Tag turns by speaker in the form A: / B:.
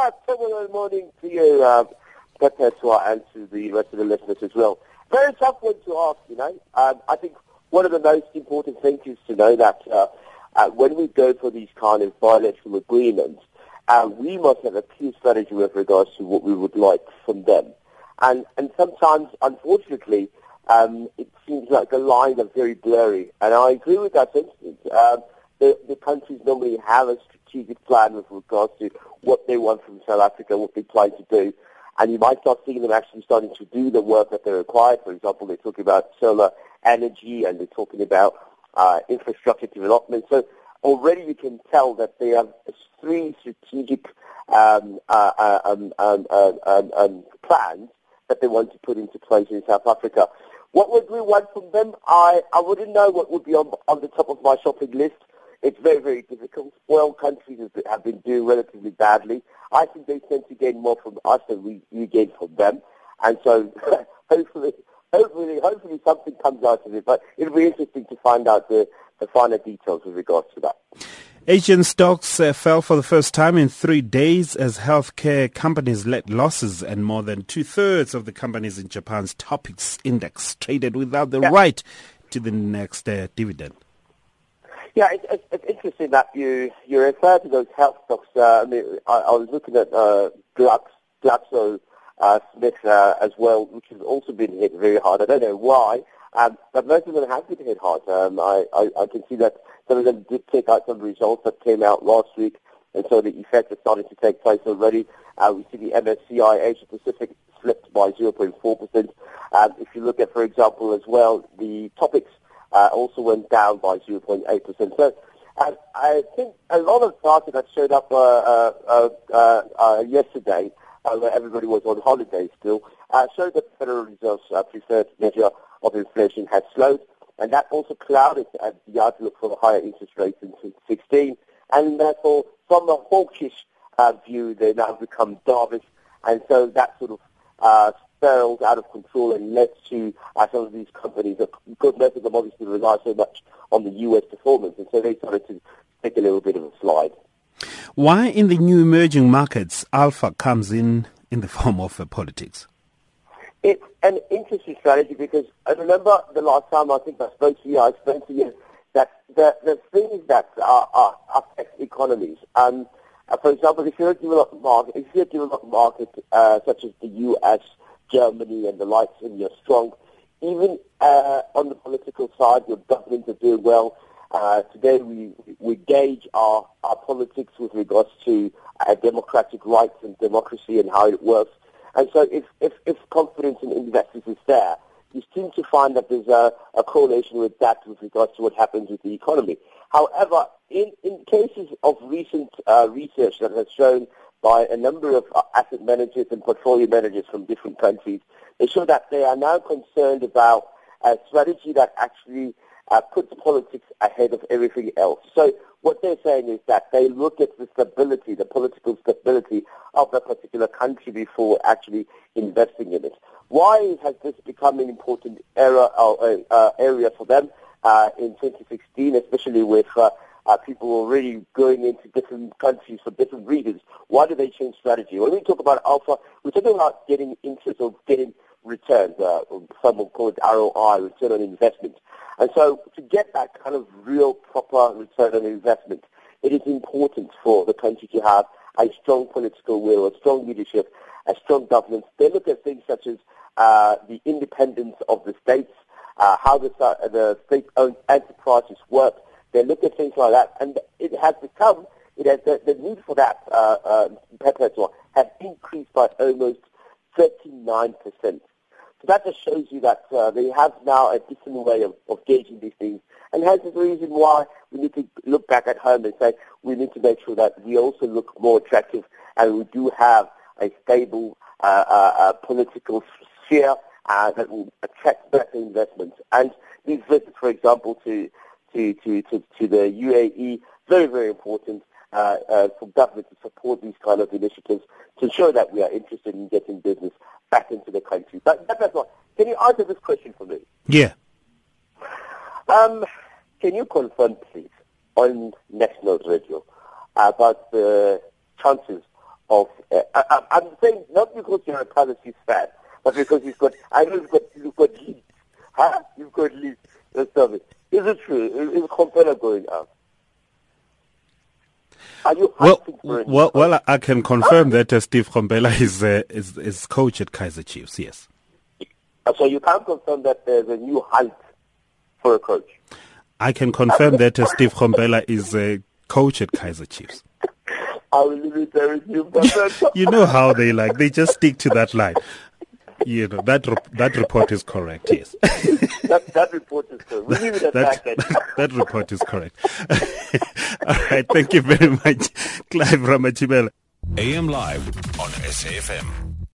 A: uh, good morning to you, uh, and to the rest of the listeners as well. Very tough one to ask, you know. Um, I think one of the most important things is to know that uh, uh, when we go for these kind of bilateral agreements, uh, we must have a clear strategy with regards to what we would like from them. And, and sometimes, unfortunately, um, it seems like the lines are very blurry. And I agree with that sentiment. Um, the, the countries normally have a strategic plan with regards to what they want from South Africa, what they plan to do. And you might start seeing them actually starting to do the work that they require. For example, they're talking about solar energy and they're talking about uh, infrastructure development. So already you can tell that they have three strategic um, uh, uh um, um, uh, um, um, plans that they want to put into place in South Africa. What would we want from them? I, I wouldn't know what would be on, on the top of my shopping list. It's very, very difficult. Oil countries have been doing relatively badly. I think they tend to gain more from us than we, we gain from them. And so hopefully, hopefully, hopefully something comes out of it. But it'll be interesting to find out the, the finer details with regards to that.
B: Asian stocks uh, fell for the first time in three days as healthcare companies led losses and more than two-thirds of the companies in Japan's Topix index traded without the yeah. right to the next uh, dividend.
A: Yeah, it's, it's, interesting that you you refer to those health stocks. Uh, I mean, I, I, was looking at uh, Glax, Glaxo uh, Smith uh, as well, which has also been hit very hard. I don't know why, um, but most of them have been hit hard. Um, I, I, I can see that some of them did take out some results that came out last week, and so the effect is starting to take place already. Uh, we see the MSCI Asia Pacific slipped by 0.4%. Um, if you look at, for example, as well, the Topix uh, also went down by 0.8%. So I think a lot of data that showed up uh, uh, uh, uh, yesterday, where everybody was on holiday still, uh, showed that the Federal Reserve's preferred measure of inflation has slowed, and that also clouded the outlook for the higher interest rates in 2016. And therefore, from a hawkish uh, view, they now become dovish, and so that sort of uh, spiraled out of control and led to uh, some of these companies, because most of them obviously rely so much on the U.S. performance, and so they started to take a little bit of a slide.
B: Why in the new emerging markets, alpha comes in in the form of uh, politics?
A: It's an interesting strategy because I remember the last time I think I spoke to you, I explained to you that the, the things that are, are affect economies. Um, uh, for example, if you're a developed market, if you're a developed market uh, such as the U.S., Germany and the likes, and you're strong. Even uh, on the political side, your governments are doing well. Uh, today we, we gauge our, our politics with regards to uh, democratic rights and democracy and how it works. And so if, if, if confidence in investors is there, you seem to find that there's a, a correlation with that with regards to what happens with the economy. However, in, in cases of recent uh, research that has shown by a number of uh, asset managers and portfolio managers from different countries. They show that they are now concerned about a strategy that actually uh, puts politics ahead of everything else. So what they're saying is that they look at the stability, the political stability of a particular country before actually investing in it. Why has this become an important era, uh, uh, area for them uh, in 2016, especially with uh, people already going into different countries for different reasons. Why do they change strategy? When we talk about alpha, we're talking about getting interest or getting returns. Uh, some will call it ROI, return on investment. And so to get that kind of real proper return on investment, it is important for the country to have a strong political will, a strong leadership, a strong governance. They look at things such as uh, the independence of the states, uh, how the, uh, the state-owned enterprises work, they look at things like that, and it has become, it has, the, the need for that uh, uh, perpetual has increased by almost 39%. So that just shows you that uh, they have now a different way of, of gauging these things. And hence the reason why we need to look back at home and say we need to make sure that we also look more attractive and we do have a stable uh, uh, uh political sphere uh, that will attract better investments. And these visits, for example, to to, to, to, to the UAE. Very, very important uh, uh, for government to support these kind of initiatives to show that we are interested in getting business back into the country. But that's what. Can you answer this question for me?
B: Yeah.
A: Um, can you confirm, please, on national radio about the chances of. Uh, I, I'm saying not because you're a Chiefs fan, but because you've got. I know you've got you've got leads. Huh? You've got leads. Let's tell me. Is it true? Is, is Komphela going up? Are you
B: well, well, well, I can confirm that uh, Steve Komphela is, uh, is is coach at Kaizer Chiefs. Yes.
A: So you can confirm that there's a new hunt for a coach.
B: I can confirm that uh, Steve Komphela is a coach at Kaizer Chiefs.
A: I will leave it there with you.
B: you know how they like. They just stick to that line. You know that that report is correct. Yes.
A: that, that report is correct. We leave it at that.
B: That, that report is correct. All right. Thank you very much, Clive Ramachibela.
C: AM Live on SAFM.